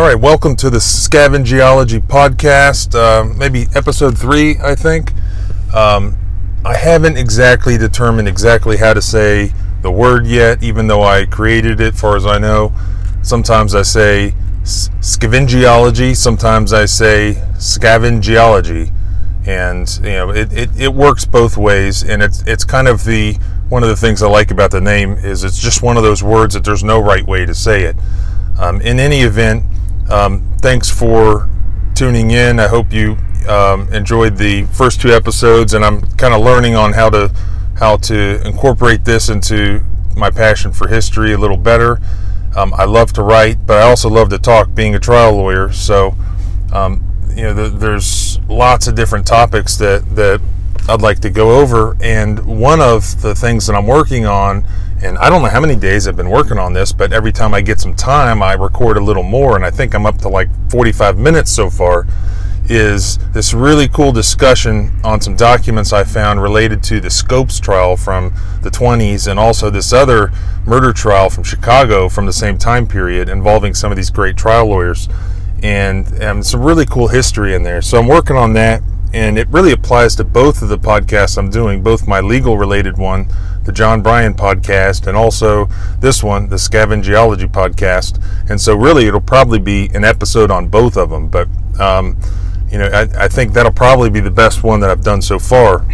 All right, welcome to the Scavengeology podcast, uh, maybe episode three, I think. Um, I haven't exactly determined exactly how to say the word yet, even though I created it, far as I know. Sometimes I say scavengeology, sometimes I say scavengeology, and you know it, it, it works both ways, and it's it's kind of the one of the things I like about the name is it's just one of those words that there's no right way to say it. Um, in any event, um, thanks for tuning in. I hope you um, enjoyed the first two episodes, and I'm kind of learning on how to how to incorporate this into my passion for history a little better. Um, I love to write, but I also love to talk, being a trial lawyer. So, um, you know, the, there's lots of different topics that that I'd like to go over, and one of the things that I'm working on and I don't know how many days I've been working on this, but every time I get some time, I record a little more, and I think I'm up to like 45 minutes so far. Is this really cool discussion on some documents I found related to the Scopes trial from the 20s and also this other murder trial from Chicago from the same time period involving some of these great trial lawyers and, and some really cool history in there. So I'm working on that and it really applies to both of the podcasts I'm doing, both my legal related one, the John Bryan podcast, and also this one, the Scavengeology podcast. And so, really, it'll probably be an episode on both of them. But, um, you know, I, I think that'll probably be the best one that I've done so far.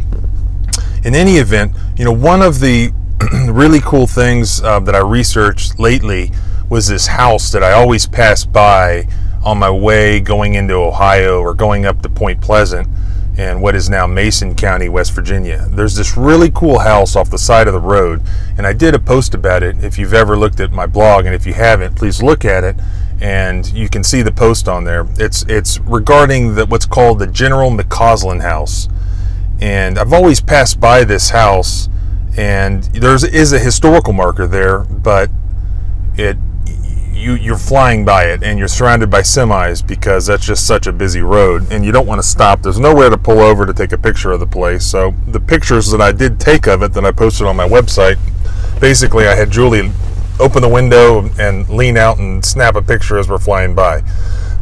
In any event, you know, one of the really cool things uh, that I researched lately was this house that I always pass by on my way going into Ohio or going up to Point Pleasant in what is now Mason County, West Virginia. There's this really cool house off the side of the road, and I did a post about it. If you've ever looked at my blog, and if you haven't, please look at it, and you can see the post on there. It's it's regarding the, what's called the General McCausland House, and I've always passed by this house, and there's is a historical marker there, but it you you're flying by it and you're surrounded by semis because that's just such a busy road and you don't want to stop. There's nowhere to pull over to take a picture of the place. So the pictures that I did take of it that I posted on my website, basically I had Julie open the window and lean out and snap a picture as we're flying by.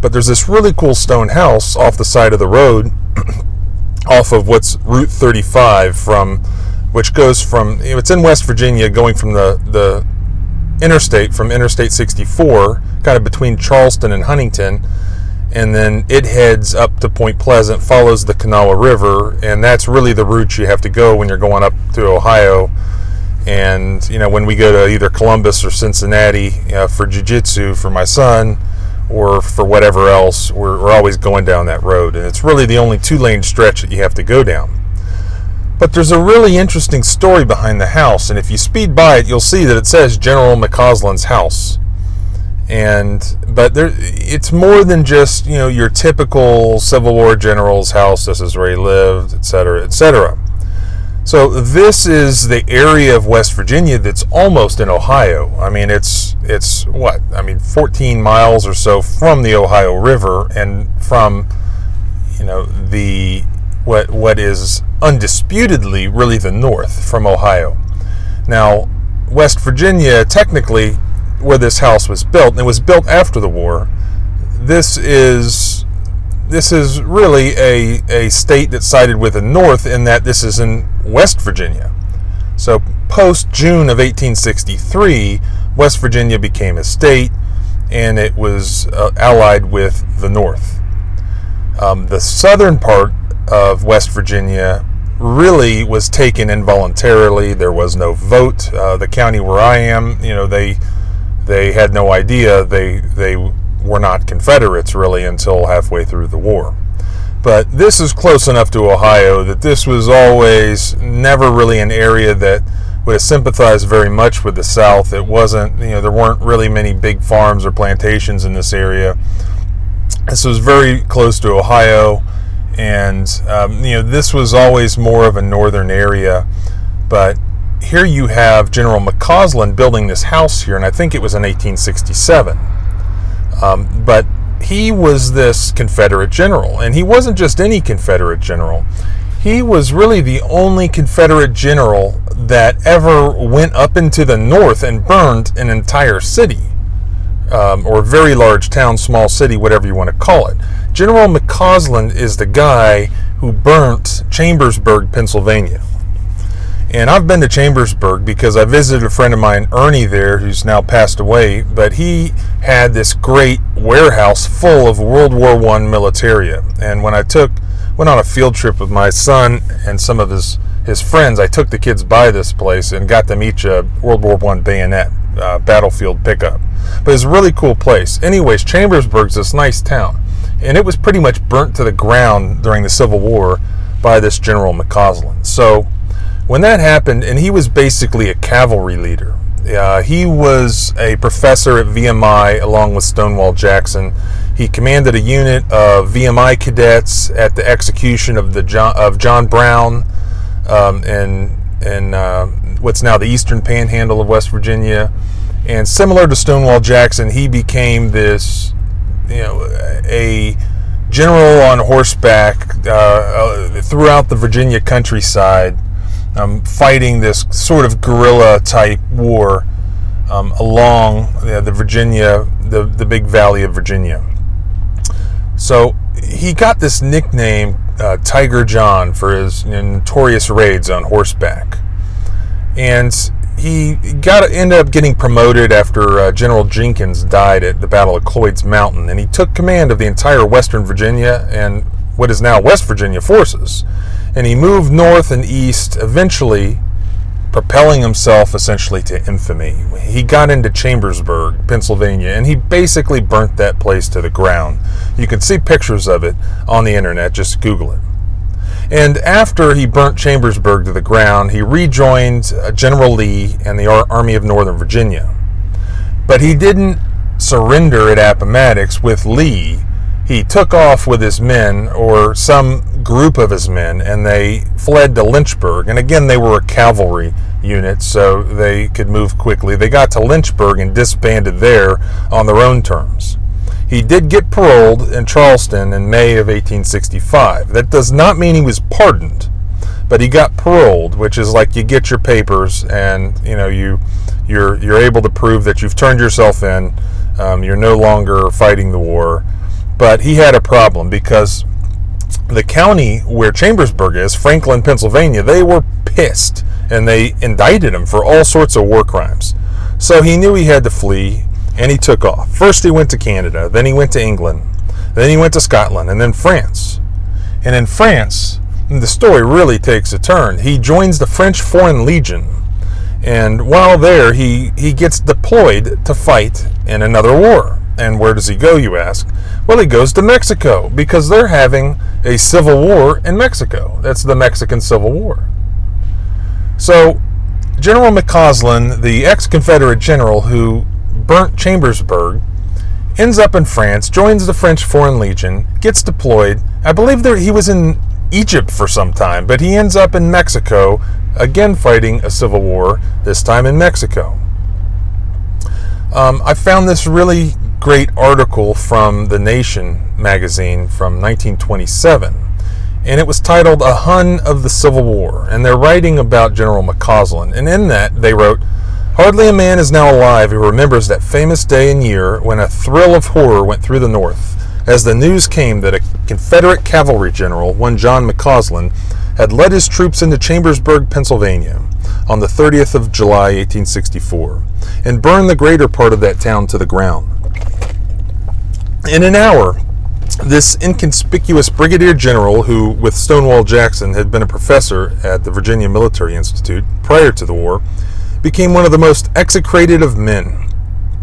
But there's this really cool stone house off the side of the road off of what's Route 35 from which goes from it's in West Virginia going from the the interstate from Interstate 64, kind of between Charleston and Huntington, and then it heads up to Point Pleasant, follows the Kanawha River, and that's really the route you have to go when you're going up to Ohio. And you know, when we go to either Columbus or Cincinnati uh, for jiu-jitsu for my son, or for whatever else, we're, we're always going down that road, and it's really the only two-lane stretch that you have to go down. But there's a really interesting story behind the house, and if you speed by it, you'll see that it says General McCausland's house. And but there, it's more than just you know your typical Civil War general's house. This is where he lived, etc., etc. So this is the area of West Virginia that's almost in Ohio. I mean, it's it's what I mean, 14 miles or so from the Ohio River and from you know the what what is undisputedly really the north from Ohio. Now, West Virginia, technically, where this house was built, and it was built after the war. This is this is really a, a state that sided with the North in that this is in West Virginia. So, post June of 1863, West Virginia became a state and it was uh, allied with the North. Um, the southern part of West Virginia really was taken involuntarily. There was no vote. Uh, the county where I am, you know, they they had no idea they they were not Confederates really until halfway through the war. But this is close enough to Ohio that this was always never really an area that would have sympathized very much with the South. It wasn't, you know, there weren't really many big farms or plantations in this area. This was very close to Ohio and um, you know this was always more of a northern area. But here you have general mccausland building this house here and i think it was in 1867 um, but he was this confederate general and he wasn't just any confederate general. He was really the only confederate general that ever went up into the north and burned an entire city um, or very large town, small city, whatever you want to call it. General McCausland is the guy who burnt Chambersburg, Pennsylvania. And I've been to Chambersburg because I visited a friend of mine, Ernie, there, who's now passed away. But he had this great warehouse full of World War One militaria. And when I took went on a field trip with my son and some of his his friends, I took the kids by this place and got them each a World War One bayonet uh, battlefield pickup. But it's a really cool place. Anyways, Chambersburg's this nice town, and it was pretty much burnt to the ground during the Civil War by this General McCausland. So when that happened, and he was basically a cavalry leader. Uh, he was a professor at VMI along with Stonewall Jackson. He commanded a unit of VMI cadets at the execution of the John, of John Brown um, in in uh, what's now the Eastern Panhandle of West Virginia. And similar to Stonewall Jackson, he became this, you know, a general on horseback uh, uh throughout the Virginia countryside um, fighting this sort of guerrilla type war um, along the Virginia, the, the big valley of Virginia. So he got this nickname, uh, Tiger John, for his notorious raids on horseback. And he got ended up getting promoted after uh, General Jenkins died at the Battle of Cloyd's Mountain, and he took command of the entire Western Virginia and what is now West Virginia forces and he moved north and east, eventually propelling himself essentially to infamy. He got into Chambersburg, Pennsylvania, and he basically burnt that place to the ground. You can see pictures of it on the internet, just Google it. And after he burnt Chambersburg to the ground, he rejoined uh, General Lee and the Army of Northern Virginia. But he didn't surrender at Appomattox with Lee he took off with his men, or some group of his men, and they fled to Lynchburg. And again, they were a cavalry unit, so they could move quickly. They got to Lynchburg and disbanded there on their own terms. He did get paroled in Charleston in May of 1865. That does not mean he was pardoned, but he got paroled, which is like you get your papers and you know you you're you're able to prove that you've turned yourself in. Um, you're no longer fighting the war but he had a problem because the county where Chambersburg is, Franklin, Pennsylvania, they were pissed and they indicted him for all sorts of war crimes. So he knew he had to flee and he took off. First, he went to Canada, then he went to England, then he went to Scotland, and then France. And in France, the story really takes a turn. He joins the French Foreign Legion. And while there, he, he gets deployed to fight in another war. And where does he go, you ask? Well, he goes to Mexico because they're having a civil war in Mexico. That's the Mexican Civil War. So, General McCausland, the ex Confederate general who burnt Chambersburg, ends up in France, joins the French Foreign Legion, gets deployed. I believe there, he was in Egypt for some time, but he ends up in Mexico, again fighting a civil war, this time in Mexico. Um, I found this really great article from The Nation magazine from 1927, and it was titled A Hun of the Civil War, and they're writing about General McCausland. And in that, they wrote, Hardly a man is now alive who remembers that famous day and year when a thrill of horror went through the North as the news came that a Confederate cavalry general, one John McCausland, had led his troops into Chambersburg, Pennsylvania, on the 30th of July, 1864, and burned the greater part of that town to the ground. In an hour, this inconspicuous brigadier general, who with Stonewall Jackson had been a professor at the Virginia Military Institute prior to the war, became one of the most execrated of men.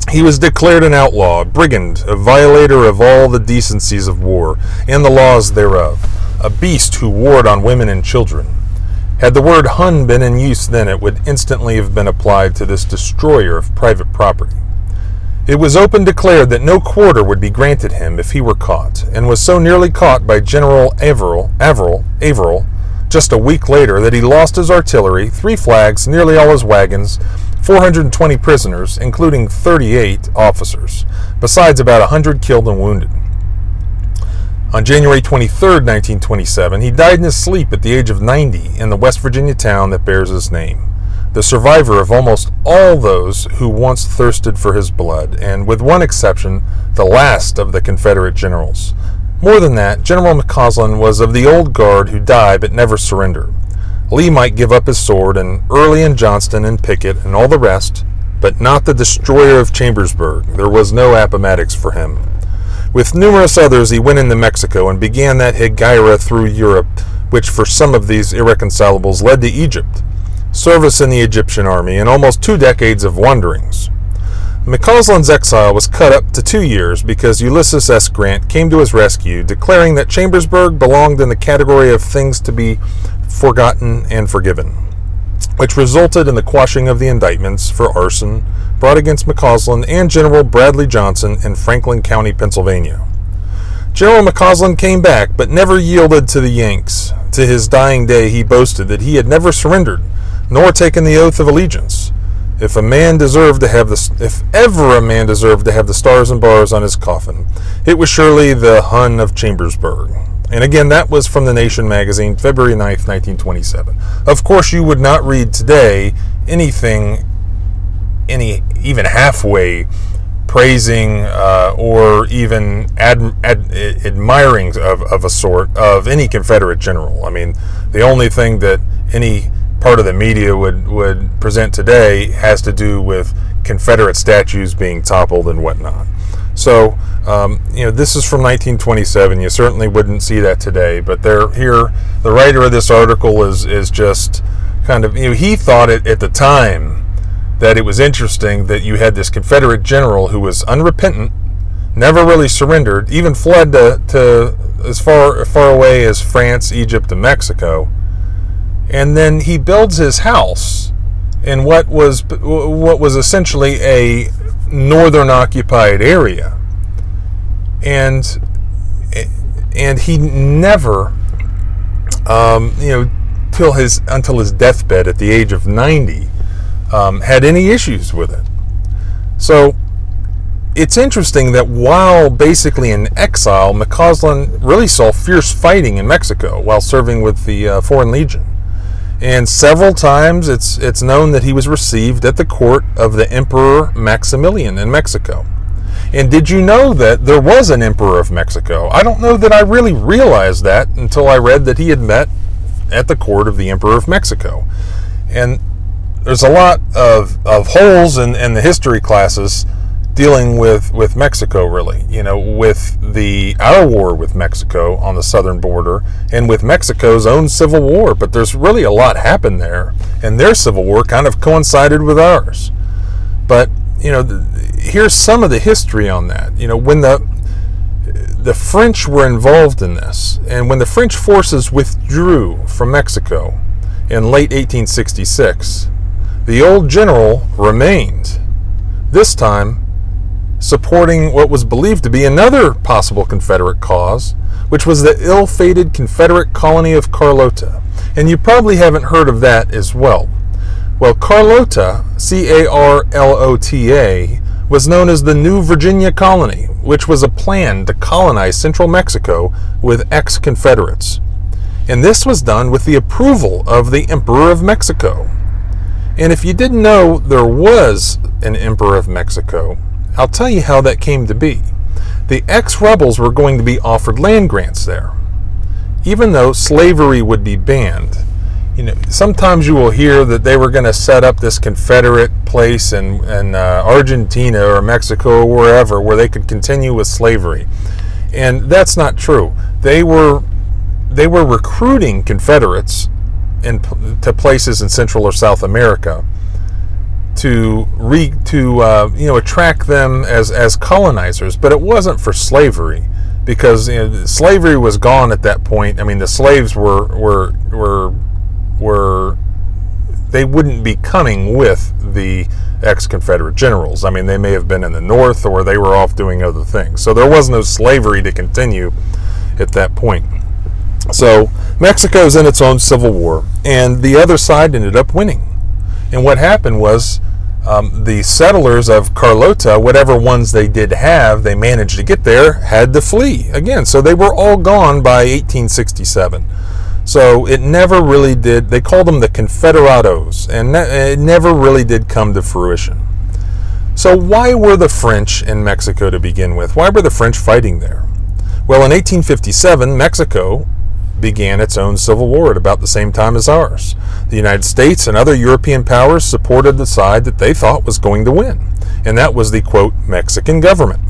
He was declared an outlaw, a brigand, a violator of all the decencies of war and the laws thereof, a beast who warred on women and children. Had the word Hun been in use then, it would instantly have been applied to this destroyer of private property. It was open declared that no quarter would be granted him if he were caught, and was so nearly caught by General Averell, Averell, Averell just a week later that he lost his artillery, three flags, nearly all his wagons, 420 prisoners, including 38 officers, besides about 100 killed and wounded. On January 23, 1927, he died in his sleep at the age of 90 in the West Virginia town that bears his name. the survivor of almost all those who once thirsted for his blood, and with one exception, the last of the Confederate generals. More than that, General McCausland was of the old guard who die but never surrender. Lee might give up his sword, and Early and Johnston and Pickett and all the rest, but not the destroyer of Chambersburg. There was no Appomattox for him. With numerous others, he went into Mexico and began that hegira through Europe, which for some of these irreconcilables led to Egypt, service in the Egyptian army, and almost two decades of wanderings. McCausland's exile was cut up to two years because Ulysses S. Grant came to his rescue, declaring that Chambersburg belonged in the category of things to be forgotten and forgiven, which resulted in the quashing of the indictments for arson brought against McCausland and General Bradley Johnson in Franklin County, Pennsylvania. General McCausland came back, but never yielded to the Yanks. To his dying day, he boasted that he had never surrendered, nor taken the oath of allegiance. If a man deserved to have the, if ever a man deserved to have the stars and bars on his coffin, it was surely the Hun of Chambersburg. And again, that was from the Nation magazine, February 9th, 1927. Of course, you would not read today anything, any even halfway praising uh, or even ad, ad, admiring of, of a sort of any Confederate general. I mean, the only thing that any part of the media would, would present today has to do with Confederate statues being toppled and whatnot. So, um, you know, this is from 1927. You certainly wouldn't see that today, but they're here. The writer of this article is is just kind of you know he thought it at the time that it was interesting that you had this Confederate general who was unrepentant, never really surrendered, even fled to, to as far far away as France, Egypt, and Mexico, and then he builds his house in what was what was essentially a northern occupied area, and and he never, um, you know, till his until his deathbed at the age of ninety um, had any issues with it. So it's interesting that while basically in exile, McCausland really saw fierce fighting in Mexico while serving with the uh, Foreign Legion. And several times it's, it's known that he was received at the court of the Emperor Maximilian in Mexico. And did you know that there was an Emperor of Mexico? I don't know that I really realized that until I read that he had met at the court of the Emperor of Mexico. And there's a lot of, of holes in, in the history classes dealing with, with Mexico, really. You know, with the our war with Mexico on the southern border and with Mexico's own civil war. But there's really a lot happened there, and their civil war kind of coincided with ours. But you know, here's some of the history on that. You know, when the the French were involved in this, and when the French forces withdrew from Mexico in late 1866 the old general remained, this time supporting what was believed to be another possible Confederate cause, which was the ill fated Confederate colony of Carlota. And you probably haven't heard of that as well. Well, Carlota, C A R L O T A, was known as the New Virginia Colony, which was a plan to colonize central Mexico with ex Confederates. And this was done with the approval of the Emperor of Mexico. And if you didn't know there was an Emperor of Mexico, I'll tell you how that came to be. The ex rebels were going to be offered land grants there. Even though slavery would be banned, you know, sometimes you will hear that they were going to set up this Confederate place in, in uh, Argentina or Mexico or wherever where they could continue with slavery. And that's not true. They were they were recruiting Confederates in, to places in Central or South America to re, to uh, you know attract them as as colonizers, but it wasn't for slavery because you know, slavery was gone at that point. I mean, the slaves were were were were they wouldn't be coming with the ex-Confederate generals. I mean, they may have been in the North or they were off doing other things. So there was no slavery to continue at that point. So Mexico's in its own civil war, and the other side ended up winning. And what happened was um, the settlers of Carlota, whatever ones they did have, they managed to get there, had to flee again. So they were all gone by 1867. So it never really did. They called them the Confederados, and it never really did come to fruition. So, why were the French in Mexico to begin with? Why were the French fighting there? Well, in 1857, Mexico began its own civil war at about the same time as ours. The United States and other European powers supported the side that they thought was going to win, and that was the quote, Mexican government.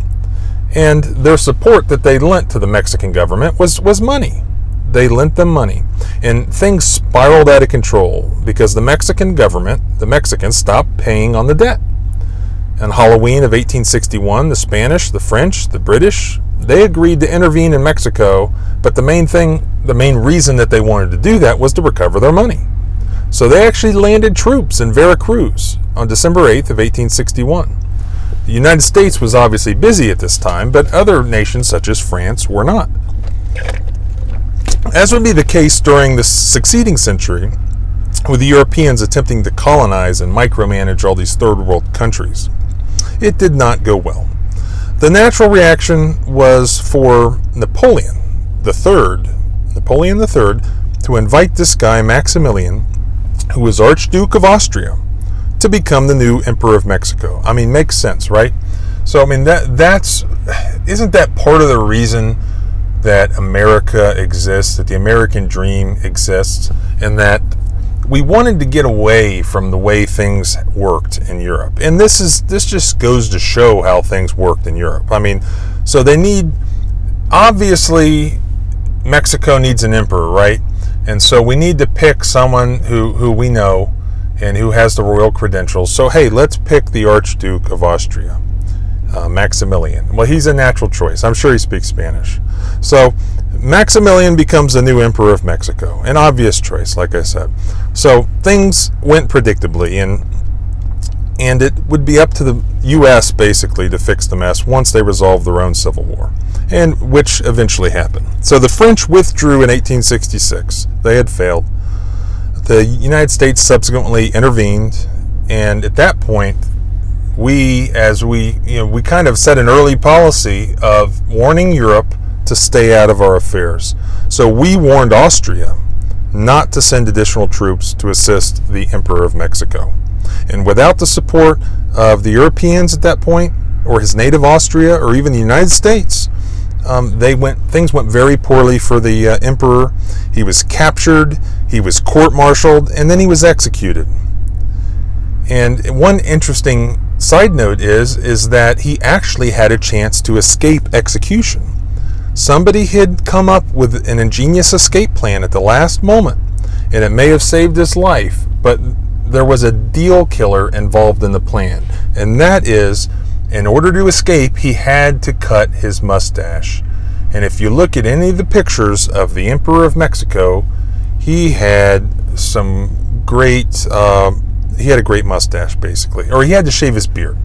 And their support that they lent to the Mexican government was, was money. They lent them money. And things spiraled out of control because the Mexican government, the Mexicans, stopped paying on the debt. On Halloween of 1861, the Spanish, the French, the British, they agreed to intervene in Mexico, but the main thing, the main reason that they wanted to do that was to recover their money. So they actually landed troops in Veracruz on December 8th of 1861. The United States was obviously busy at this time, but other nations such as France were not. As would be the case during the succeeding century, with the Europeans attempting to colonize and micromanage all these third world countries, it did not go well. The natural reaction was for Napoleon III, Napoleon III, to invite this guy Maximilian, who was Archduke of Austria, to become the new Emperor of Mexico. I mean, makes sense, right? So I mean that that's isn't that part of the reason that America exists, that the American dream exists, and that we wanted to get away from the way things worked in Europe. And this is this just goes to show how things worked in Europe. I mean, so they need obviously Mexico needs an emperor, right? And so we need to pick someone who who we know and who has the royal credentials. So hey, let's pick the Archduke of Austria. Uh, Maximilian. Well, he's a natural choice. I'm sure he speaks Spanish. So Maximilian becomes the new emperor of Mexico. An obvious choice, like I said. So things went predictably, and and it would be up to the U.S. basically to fix the mess once they resolved their own civil war, and which eventually happened. So the French withdrew in 1866. They had failed. The United States subsequently intervened, and at that point, we, as we, you know, we kind of set an early policy of warning Europe to stay out of our affairs. So we warned Austria not to send additional troops to assist the Emperor of Mexico. And without the support of the Europeans at that point, or his native Austria, or even the United States, um, they went things went very poorly for the uh, emperor. He was captured, he was court-martialed, and then he was executed. And one interesting side note is is that he actually had a chance to escape execution. Somebody had come up with an ingenious escape plan at the last moment, and it may have saved his life, but there was a deal killer involved in the plan, and that is in order to escape, he had to cut his mustache. And if you look at any of the pictures of the Emperor of Mexico, he had some great, uh, he had a great mustache basically, or he had to shave his beard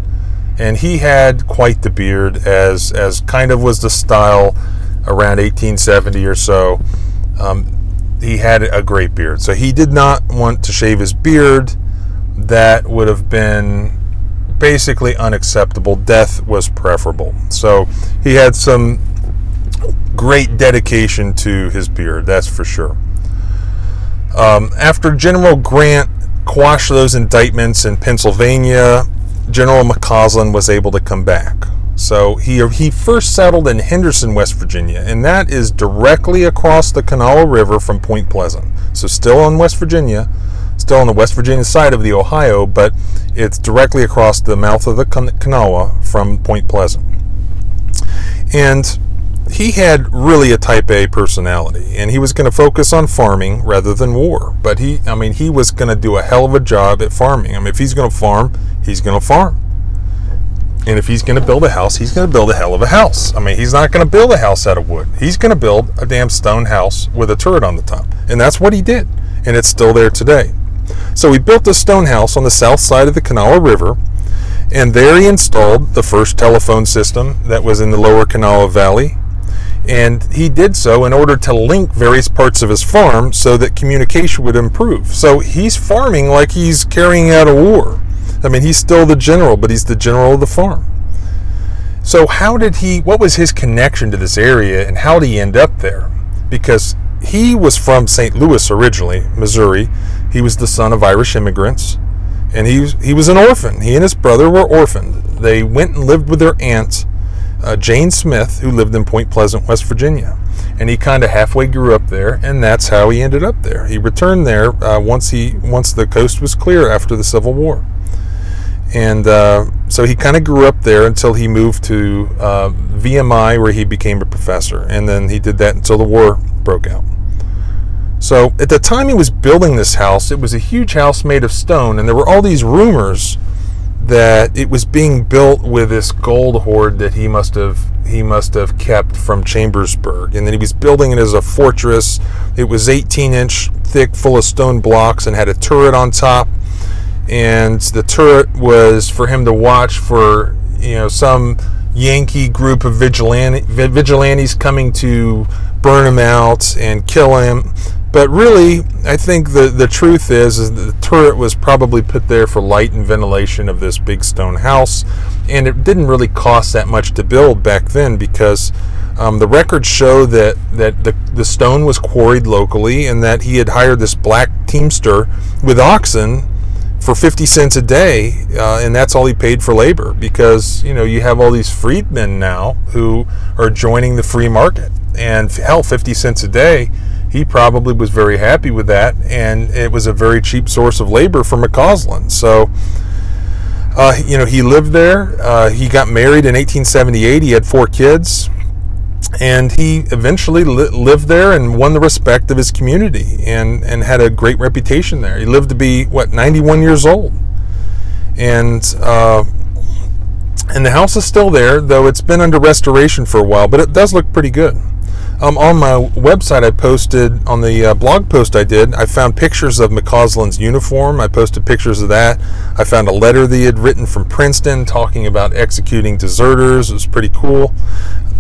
and he had quite the beard, as as kind of was the style around 1870 or so. Um, he had a great beard, so he did not want to shave his beard. That would have been basically unacceptable. Death was preferable. So he had some great dedication to his beard, that's for sure. Um, after General Grant quashed those indictments in Pennsylvania, General McCausland was able to come back. So he he first settled in Henderson, West Virginia, and that is directly across the Kanawha River from Point Pleasant. So still in West Virginia, still on the West Virginia side of the Ohio, but it's directly across the mouth of the Kanawha from Point Pleasant. And he had really a type A personality and he was going to focus on farming rather than war. But he, I mean, he was going to do a hell of a job at farming. I mean, if he's going to farm, he's going to farm. And if he's going to build a house, he's going to build a hell of a house. I mean, he's not going to build a house out of wood. He's going to build a damn stone house with a turret on the top. And that's what he did. And it's still there today. So he built a stone house on the south side of the Kanawha River. And there he installed the first telephone system that was in the lower Kanawha Valley and he did so in order to link various parts of his farm so that communication would improve. So he's farming like he's carrying out a war. I mean, he's still the general, but he's the general of the farm. So how did he what was his connection to this area and how did he end up there? Because he was from St. Louis originally, Missouri. He was the son of Irish immigrants, and he he was an orphan. He and his brother were orphaned. They went and lived with their aunt, uh, Jane Smith, who lived in Point Pleasant, West Virginia, and he kind of halfway grew up there, and that's how he ended up there. He returned there uh, once he once the coast was clear after the Civil War and uh, so he kind of grew up there until he moved to uh, VMI, where he became a professor, and then he did that until the war broke out. So at the time he was building this house, it was a huge house made of stone, and there were all these rumors that it was being built with this gold hoard that he must have he must have kept from Chambersburg, and then he was building it as a fortress. It was 18 inch thick, full of stone blocks, and had a turret on top and the turret was for him to watch for you know some Yankee group of vigilante, vigilantes coming to burn him out and kill him. But really, I think the, the truth is, is the turret was probably put there for light and ventilation of this big stone house, and it didn't really cost that much to build back then because um, the records show that, that the, the stone was quarried locally and that he had hired this black teamster with oxen for 50 cents a day, uh, and that's all he paid for labor because you know you have all these freedmen now who are joining the free market, and hell, 50 cents a day, he probably was very happy with that, and it was a very cheap source of labor for McCausland. So. Uh, you know, he lived there. Uh, he got married in 1878. He had four kids and he eventually li- lived there and won the respect of his community and, and had a great reputation there. He lived to be what 91 years old, and uh, and the house is still there, though it's been under restoration for a while, but it does look pretty good. Um, on my website, I posted on the uh, blog post I did. I found pictures of McCausland's uniform. I posted pictures of that. I found a letter that he had written from Princeton talking about executing deserters. It was pretty cool.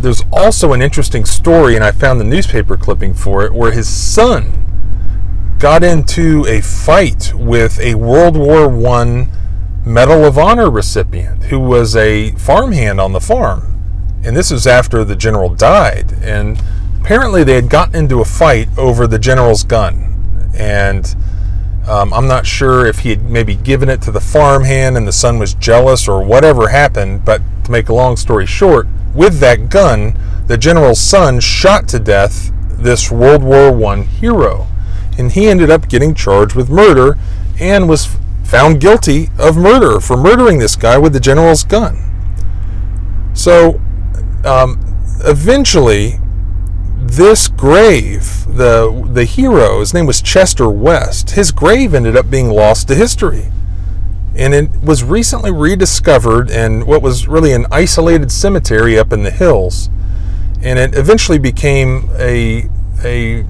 There's also an interesting story, and I found the newspaper clipping for it, where his son got into a fight with a World War One Medal of Honor recipient who was a farmhand on the farm. And this was after the general died. And apparently they had gotten into a fight over the general's gun. And um, I'm not sure if he had maybe given it to the farmhand and the son was jealous or whatever happened. But to make a long story short, with that gun, the general's son shot to death this World War I hero. And he ended up getting charged with murder and was found guilty of murder for murdering this guy with the general's gun. So um, eventually, this grave, the the hero, his name was Chester West. His grave ended up being lost to history, and it was recently rediscovered in what was really an isolated cemetery up in the hills, and it eventually became a a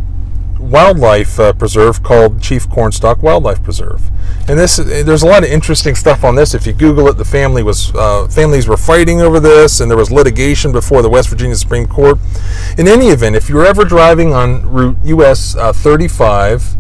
wildlife uh, preserve called Chief Cornstalk Wildlife Preserve. And this, there's a lot of interesting stuff on this. If you Google it, the family was uh, families were fighting over this, and there was litigation before the West Virginia Supreme Court. In any event, if you're ever driving on Route US uh, 35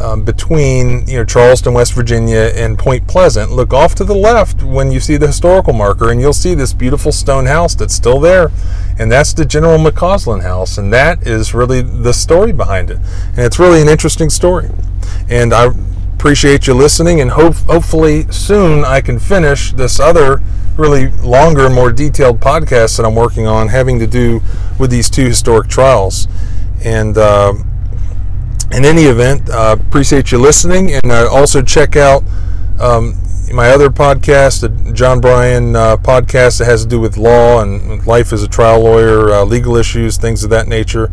um, between you know Charleston, West Virginia, and Point Pleasant, look off to the left when you see the historical marker, and you'll see this beautiful stone house that's still there, and that's the General McCausland house, and that is really the story behind it, and it's really an interesting story, and I appreciate you listening, and hope hopefully soon I can finish this other really longer, more detailed podcast that I'm working on, having to do with these two historic trials, and. Uh, in any event, uh, appreciate you listening, and uh, also check out um, my other podcast, the John Bryan uh, podcast that has to do with law and life as a trial lawyer, uh, legal issues, things of that nature.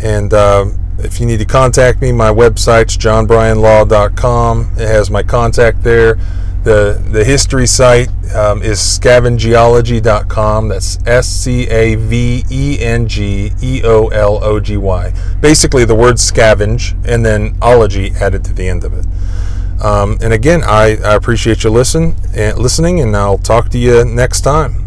And uh, if you need to contact me, my website's johnbryanlaw.com. It has my contact there. The, the history site um, is scavengeology.com. That's S C A V E N G E O L O G Y. Basically, the word scavenge and then ology added to the end of it. Um, and again, I, I appreciate you listen, uh, listening, and I'll talk to you next time.